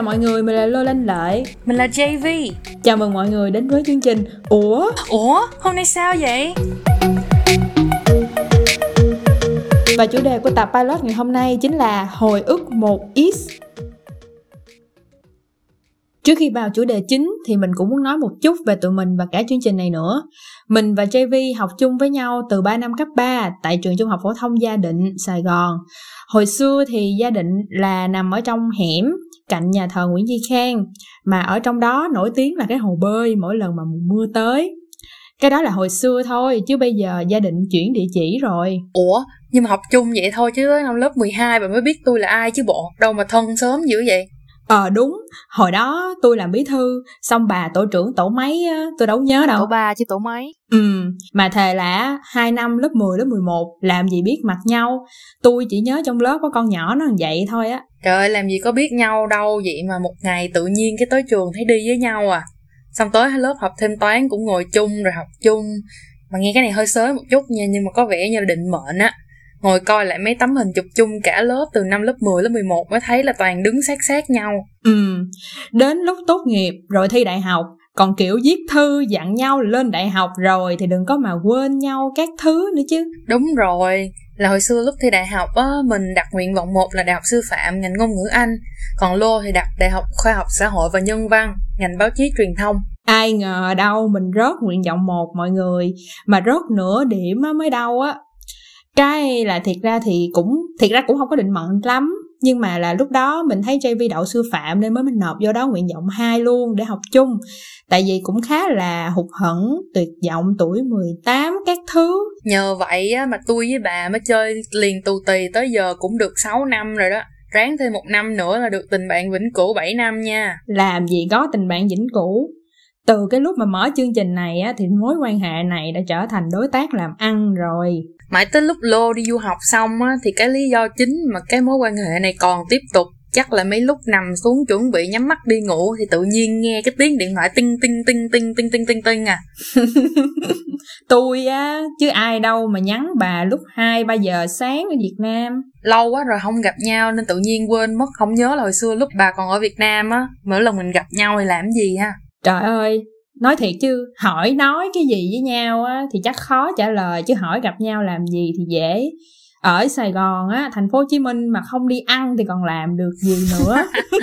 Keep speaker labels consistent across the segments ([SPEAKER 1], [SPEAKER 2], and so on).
[SPEAKER 1] chào mọi người, mình là Lô Lanh Lợi
[SPEAKER 2] Mình là JV
[SPEAKER 1] Chào mừng mọi người đến với chương trình Ủa?
[SPEAKER 2] Ủa? Hôm nay sao vậy?
[SPEAKER 1] Và chủ đề của tập pilot ngày hôm nay chính là hồi ức một is Trước khi vào chủ đề chính thì mình cũng muốn nói một chút về tụi mình và cả chương trình này nữa. Mình và JV học chung với nhau từ 3 năm cấp 3 tại trường trung học phổ thông Gia Định, Sài Gòn. Hồi xưa thì Gia Định là nằm ở trong hẻm cạnh nhà thờ Nguyễn Duy Khang mà ở trong đó nổi tiếng là cái hồ bơi mỗi lần mà mùa mưa tới. Cái đó là hồi xưa thôi chứ bây giờ gia định chuyển địa chỉ rồi.
[SPEAKER 2] Ủa, nhưng mà học chung vậy thôi chứ năm lớp 12 bà mới biết tôi là ai chứ bộ đâu mà thân sớm dữ vậy.
[SPEAKER 1] Ờ đúng, hồi đó tôi làm bí thư, xong bà tổ trưởng tổ mấy á, tôi đâu nhớ đâu.
[SPEAKER 2] Tổ ba chứ tổ mấy.
[SPEAKER 1] Ừ, mà thề là hai năm lớp 10, lớp 11 làm gì biết mặt nhau. Tôi chỉ nhớ trong lớp có con nhỏ nó vậy thôi á.
[SPEAKER 2] Trời ơi, làm gì có biết nhau đâu vậy mà một ngày tự nhiên cái tới trường thấy đi với nhau à. Xong tới lớp học thêm toán cũng ngồi chung rồi học chung. Mà nghe cái này hơi sớm một chút nha, nhưng mà có vẻ như là định mệnh á ngồi coi lại mấy tấm hình chụp chung cả lớp từ năm lớp 10, lớp 11 mới thấy là toàn đứng sát sát nhau.
[SPEAKER 1] Ừ, đến lúc tốt nghiệp rồi thi đại học còn kiểu viết thư dặn nhau lên đại học rồi thì đừng có mà quên nhau các thứ nữa chứ.
[SPEAKER 2] Đúng rồi, là hồi xưa lúc thi đại học á, mình đặt nguyện vọng một là đại học sư phạm ngành ngôn ngữ Anh, còn Lô thì đặt đại học khoa học xã hội và nhân văn ngành báo chí truyền thông.
[SPEAKER 1] Ai ngờ đâu mình rớt nguyện vọng một mọi người, mà rớt nửa điểm mới đâu á, cái là thiệt ra thì cũng thiệt ra cũng không có định mệnh lắm. Nhưng mà là lúc đó mình thấy JV đậu sư phạm nên mới mình nộp vô đó nguyện vọng hai luôn để học chung. Tại vì cũng khá là hụt hẫng tuyệt vọng tuổi 18 các thứ.
[SPEAKER 2] Nhờ vậy á, mà tôi với bà mới chơi liền tù tì tới giờ cũng được 6 năm rồi đó. Ráng thêm một năm nữa là được tình bạn vĩnh cửu 7 năm nha.
[SPEAKER 1] Làm gì có tình bạn vĩnh cửu từ cái lúc mà mở chương trình này á thì mối quan hệ này đã trở thành đối tác làm ăn rồi.
[SPEAKER 2] Mãi tới lúc lô đi du học xong á thì cái lý do chính mà cái mối quan hệ này còn tiếp tục chắc là mấy lúc nằm xuống chuẩn bị nhắm mắt đi ngủ thì tự nhiên nghe cái tiếng điện thoại tinh tinh tinh tinh tinh tinh tinh tinh à.
[SPEAKER 1] Tôi á chứ ai đâu mà nhắn bà lúc hai ba giờ sáng ở Việt Nam.
[SPEAKER 2] Lâu quá rồi không gặp nhau nên tự nhiên quên mất không nhớ là hồi xưa lúc bà còn ở Việt Nam á mỗi lần mình gặp nhau thì làm gì ha
[SPEAKER 1] trời ơi nói thiệt chứ hỏi nói cái gì với nhau á thì chắc khó trả lời chứ hỏi gặp nhau làm gì thì dễ. Ở sài gòn á thành phố hồ chí minh mà không đi ăn thì còn làm được gì nữa.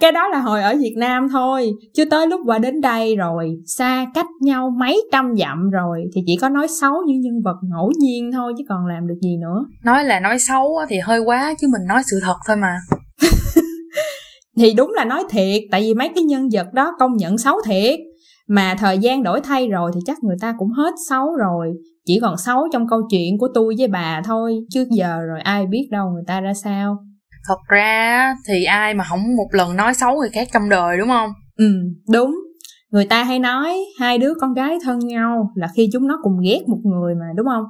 [SPEAKER 1] Cái đó là hồi ở việt nam thôi chứ tới lúc qua đến đây rồi xa cách nhau mấy trăm dặm rồi thì chỉ có nói xấu những nhân vật ngẫu nhiên thôi chứ còn làm được gì nữa.
[SPEAKER 2] Nói là nói xấu thì hơi quá chứ mình nói sự thật thôi mà
[SPEAKER 1] thì đúng là nói thiệt tại vì mấy cái nhân vật đó công nhận xấu thiệt. Mà thời gian đổi thay rồi thì chắc người ta cũng hết xấu rồi. Chỉ còn xấu trong câu chuyện của tôi với bà thôi chứ giờ rồi ai biết đâu người ta ra sao.
[SPEAKER 2] Thật ra thì ai mà không một lần nói xấu người khác trong đời đúng không?
[SPEAKER 1] Ừ đúng. Người ta hay nói hai đứa con gái thân nhau là khi chúng nó cùng ghét một người mà đúng không?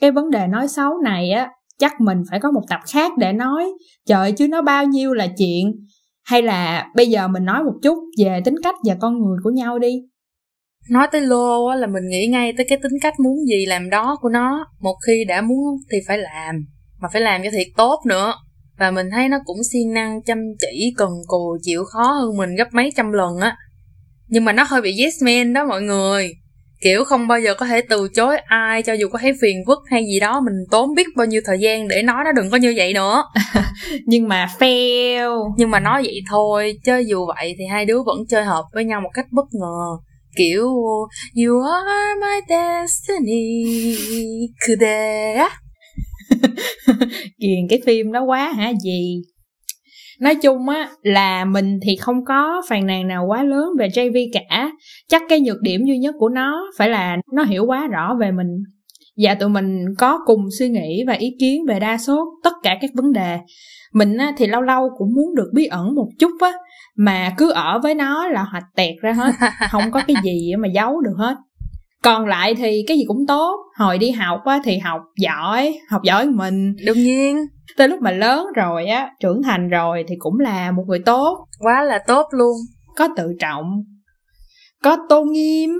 [SPEAKER 1] Cái vấn đề nói xấu này á chắc mình phải có một tập khác để nói, trời, chứ nó bao nhiêu là chuyện. Hay là bây giờ mình nói một chút về tính cách và con người của nhau đi.
[SPEAKER 2] Nói tới lô á là mình nghĩ ngay tới cái tính cách muốn gì làm đó của nó. Một khi đã muốn thì phải làm, mà phải làm cho thiệt tốt nữa. Và mình thấy nó cũng siêng năng, chăm chỉ, cần cù, chịu khó hơn mình gấp mấy trăm lần á. Nhưng mà nó hơi bị yes man đó mọi người kiểu không bao giờ có thể từ chối ai cho dù có thấy phiền phức hay gì đó mình tốn biết bao nhiêu thời gian để nói nó đừng có như vậy nữa.
[SPEAKER 1] Nhưng mà fail.
[SPEAKER 2] Nhưng mà nói vậy thôi chứ dù vậy thì hai đứa vẫn chơi hợp với nhau một cách bất ngờ. Kiểu you are my destiny. 그대
[SPEAKER 1] kiền cái phim đó quá hả gì nói chung á là mình thì không có phàn nàn nào quá lớn về JV cả. Chắc cái nhược điểm duy nhất của nó phải là nó hiểu quá rõ về mình. Và tụi mình có cùng suy nghĩ và ý kiến về đa số tất cả các vấn đề. Mình á, thì lâu lâu cũng muốn được bí ẩn một chút á mà cứ ở với nó là hoạch tẹt ra hết. Không có cái gì mà giấu được hết còn lại thì cái gì cũng tốt. Hồi đi học á thì học giỏi học giỏi mình.
[SPEAKER 2] Đương nhiên.
[SPEAKER 1] Tới lúc mà lớn rồi á trưởng thành rồi thì cũng là một người tốt.
[SPEAKER 2] Quá là tốt luôn.
[SPEAKER 1] Có tự trọng có tôn nghiêm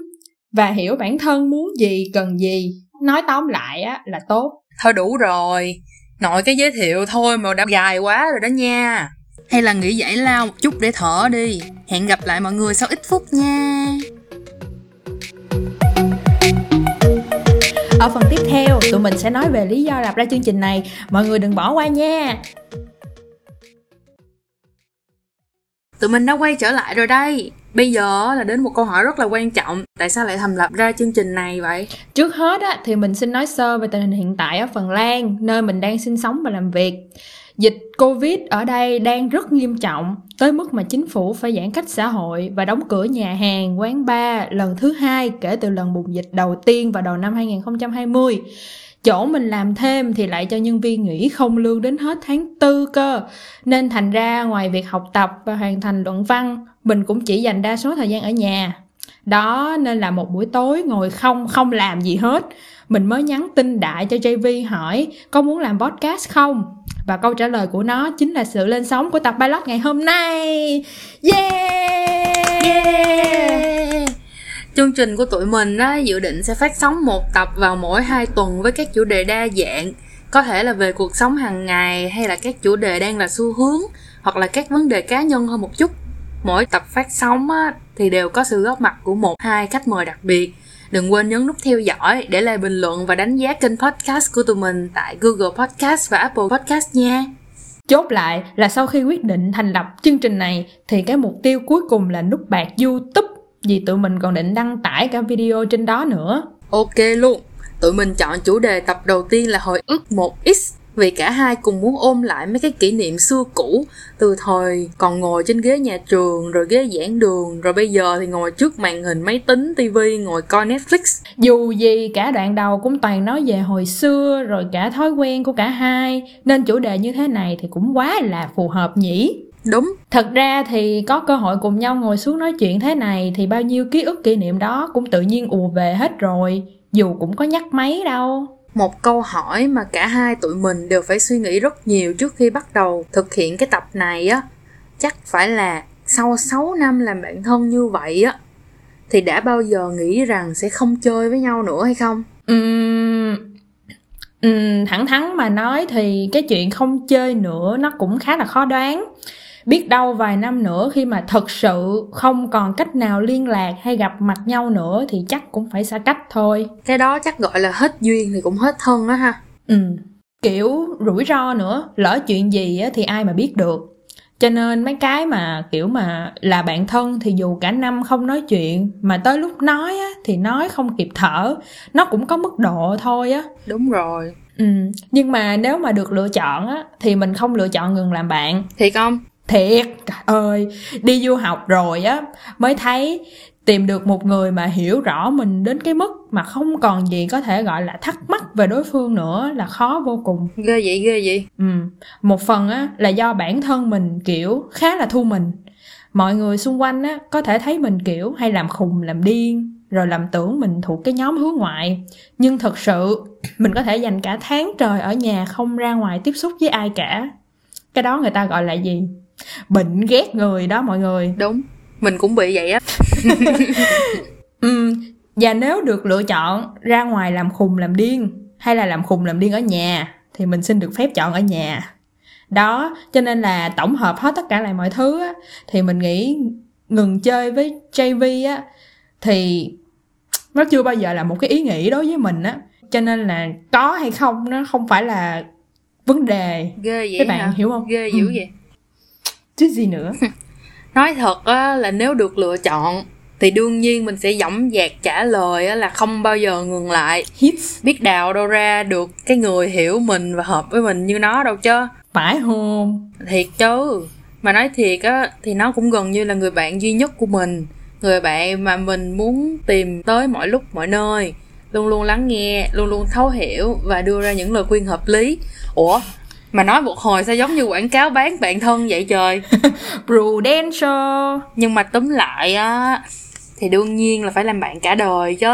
[SPEAKER 1] và hiểu bản thân muốn gì cần gì. Nói tóm lại á là tốt.
[SPEAKER 2] Thôi đủ rồi. Nội cái giới thiệu thôi mà đã dài quá rồi đó nha. Hay là nghỉ giải lao một chút để thở đi. Hẹn gặp lại mọi người sau ít phút nha.
[SPEAKER 1] Ở phần tiếp theo, tụi mình sẽ nói về lý do lập ra chương trình này. Mọi người đừng bỏ qua nha.
[SPEAKER 2] Tụi mình đã quay trở lại rồi đây. Bây giờ là đến một câu hỏi rất là quan trọng. Tại sao lại thành lập ra chương trình này vậy?
[SPEAKER 1] Trước hết á, thì mình xin nói sơ về tình hình hiện tại ở Phần Lan, nơi mình đang sinh sống và làm việc. Dịch Covid ở đây đang rất nghiêm trọng, tới mức mà chính phủ phải giãn cách xã hội và đóng cửa nhà hàng, quán bar lần thứ hai kể từ lần bùng dịch đầu tiên vào đầu năm 2020. Chỗ mình làm thêm thì lại cho nhân viên nghỉ không lương đến hết tháng tư cơ. Nên thành ra ngoài việc học tập và hoàn thành luận văn, mình cũng chỉ dành đa số thời gian ở nhà. Đó nên là một buổi tối ngồi không không làm gì hết. Mình mới nhắn tin đại cho JV hỏi có muốn làm podcast không? Và câu trả lời của nó chính là sự lên sóng của tập pilot ngày hôm nay. Yeah!
[SPEAKER 2] Chương trình của tụi mình á, dự định sẽ phát sóng một tập vào mỗi hai tuần với các chủ đề đa dạng. Có thể là về cuộc sống hàng ngày hay là các chủ đề đang là xu hướng hoặc là các vấn đề cá nhân hơn một chút. Mỗi tập phát sóng á, thì đều có sự góp mặt của một hai khách mời đặc biệt. Đừng quên nhấn nút theo dõi để lại bình luận và đánh giá kênh podcast của tụi mình tại Google Podcast và Apple Podcast nha.
[SPEAKER 1] Chốt lại là sau khi quyết định thành lập chương trình này thì cái mục tiêu cuối cùng là nút bạc YouTube vì tụi mình còn định đăng tải cả video trên đó nữa.
[SPEAKER 2] Ok luôn. Tụi mình chọn chủ đề tập đầu tiên là hồi ức 1X vì cả hai cùng muốn ôm lại mấy cái kỷ niệm xưa cũ. Từ thời còn ngồi trên ghế nhà trường rồi ghế giảng đường rồi bây giờ thì ngồi trước màn hình máy tính tivi ngồi coi netflix.
[SPEAKER 1] Dù gì cả đoạn đầu cũng toàn nói về hồi xưa rồi cả thói quen của cả hai. Nên chủ đề như thế này thì cũng quá là phù hợp nhỉ
[SPEAKER 2] Đúng.
[SPEAKER 1] Thật ra thì có cơ hội cùng nhau ngồi xuống nói chuyện thế này thì bao nhiêu ký ức kỷ niệm đó cũng tự nhiên ùa về hết rồi, dù cũng có nhắc mấy đâu.
[SPEAKER 2] Một câu hỏi mà cả hai tụi mình đều phải suy nghĩ rất nhiều trước khi bắt đầu thực hiện cái tập này á, chắc phải là sau 6 năm làm bạn thân như vậy á thì đã bao giờ nghĩ rằng sẽ không chơi với nhau nữa hay không?
[SPEAKER 1] Uhm, uhm, thẳng thắn mà nói thì cái chuyện không chơi nữa nó cũng khá là khó đoán biết đâu vài năm nữa khi mà thật sự không còn cách nào liên lạc hay gặp mặt nhau nữa thì chắc cũng phải xa cách thôi.
[SPEAKER 2] Cái đó chắc gọi là hết duyên thì cũng hết thân á ha.
[SPEAKER 1] Ừ. Kiểu rủi ro nữa lỡ chuyện gì á thì ai mà biết được. Cho nên mấy cái mà kiểu mà là bạn thân thì dù cả năm không nói chuyện mà tới lúc nói á thì nói không kịp thở. Nó cũng có mức độ thôi á.
[SPEAKER 2] Đúng rồi.
[SPEAKER 1] Ừ. Nhưng mà nếu mà được lựa chọn á thì mình không lựa chọn ngừng làm bạn.
[SPEAKER 2] Thì không
[SPEAKER 1] thiệt trời ơi đi du học rồi á mới thấy tìm được một người mà hiểu rõ mình đến cái mức mà không còn gì có thể gọi là thắc mắc về đối phương nữa là khó vô cùng.
[SPEAKER 2] Ghê vậy ghê vậy.
[SPEAKER 1] Ừ một phần á là do bản thân mình kiểu khá là thu mình. Mọi người xung quanh á có thể thấy mình kiểu hay làm khùng làm điên rồi làm tưởng mình thuộc cái nhóm hướng ngoại. Nhưng thật sự mình có thể dành cả tháng trời ở nhà không ra ngoài tiếp xúc với ai cả. Cái đó người ta gọi là gì bệnh ghét người đó mọi người.
[SPEAKER 2] Đúng. Mình cũng bị vậy á.
[SPEAKER 1] Ừ, và nếu được lựa chọn ra ngoài làm khùng làm điên hay là làm khùng làm điên ở nhà thì mình xin được phép chọn ở nhà. Đó cho nên là tổng hợp hết tất cả lại mọi thứ á, thì mình nghĩ ngừng chơi với JV á thì nó chưa bao giờ là một cái ý nghĩ đối với mình á. Cho nên là có hay không nó không phải là vấn đề.
[SPEAKER 2] Ghê vậy
[SPEAKER 1] các bạn hả? hiểu không?
[SPEAKER 2] Ghê dữ ừ. vậy
[SPEAKER 1] chứ gì nữa.
[SPEAKER 2] Nói thật á là nếu được lựa chọn thì đương nhiên mình sẽ dõng dạc trả lời á là không bao giờ ngừng lại.
[SPEAKER 1] Hits.
[SPEAKER 2] biết đào đâu ra được cái người hiểu mình và hợp với mình như nó đâu chứ
[SPEAKER 1] phải không?
[SPEAKER 2] Thiệt chứ. Mà nói thiệt á thì nó cũng gần như là người bạn duy nhất của mình. Người bạn mà mình muốn tìm tới mọi lúc mọi nơi. Luôn luôn lắng nghe luôn luôn thấu hiểu và đưa ra những lời khuyên hợp lý. Ủa mà nói một hồi sao giống như quảng cáo bán bạn thân vậy trời.
[SPEAKER 1] Prudential
[SPEAKER 2] Nhưng mà túm lại á Thì đương nhiên là phải làm bạn cả đời chứ.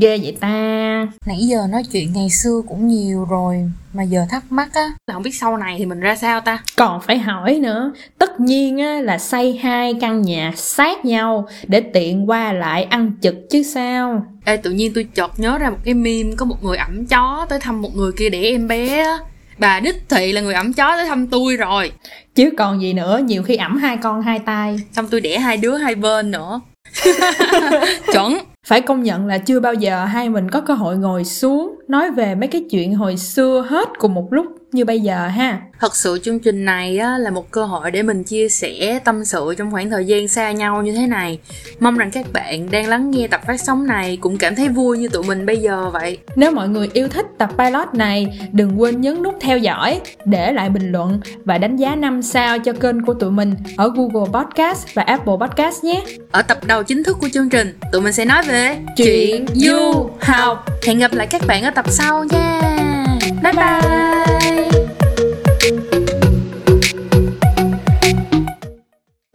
[SPEAKER 1] Ghê vậy ta.
[SPEAKER 2] Nãy giờ nói chuyện ngày xưa cũng nhiều rồi Mà giờ thắc mắc á. Là không biết sau này thì mình ra sao ta?
[SPEAKER 1] Còn phải hỏi nữa. Tất nhiên á là xây hai căn nhà sát nhau Để tiện qua lại ăn trực chứ sao.
[SPEAKER 2] Ê tự nhiên tôi chợt nhớ ra một cái meme Có một người ẩm chó tới thăm một người kia để em bé á bà đích thị là người ẩm chó tới thăm tôi rồi.
[SPEAKER 1] Chứ còn gì nữa nhiều khi ẩm hai con hai tay.
[SPEAKER 2] Xong tôi đẻ hai đứa hai bên nữa. Chuẩn.
[SPEAKER 1] Phải công nhận là chưa bao giờ hai mình có cơ hội ngồi xuống nói về mấy cái chuyện hồi xưa hết cùng một lúc như bây giờ ha.
[SPEAKER 2] Thật sự chương trình này á, là một cơ hội để mình chia sẻ tâm sự trong khoảng thời gian xa nhau như thế này. Mong rằng các bạn đang lắng nghe tập phát sóng này cũng cảm thấy vui như tụi mình bây giờ vậy.
[SPEAKER 1] Nếu mọi người yêu thích tập pilot này đừng quên nhấn nút theo dõi để lại bình luận và đánh giá 5 sao cho kênh của tụi mình ở Google Podcast và Apple Podcast nhé.
[SPEAKER 2] Ở tập đầu chính thức của chương trình tụi mình sẽ nói về
[SPEAKER 1] chuyện du học.
[SPEAKER 2] Hẹn gặp lại các bạn ở tập sau nha 拜拜。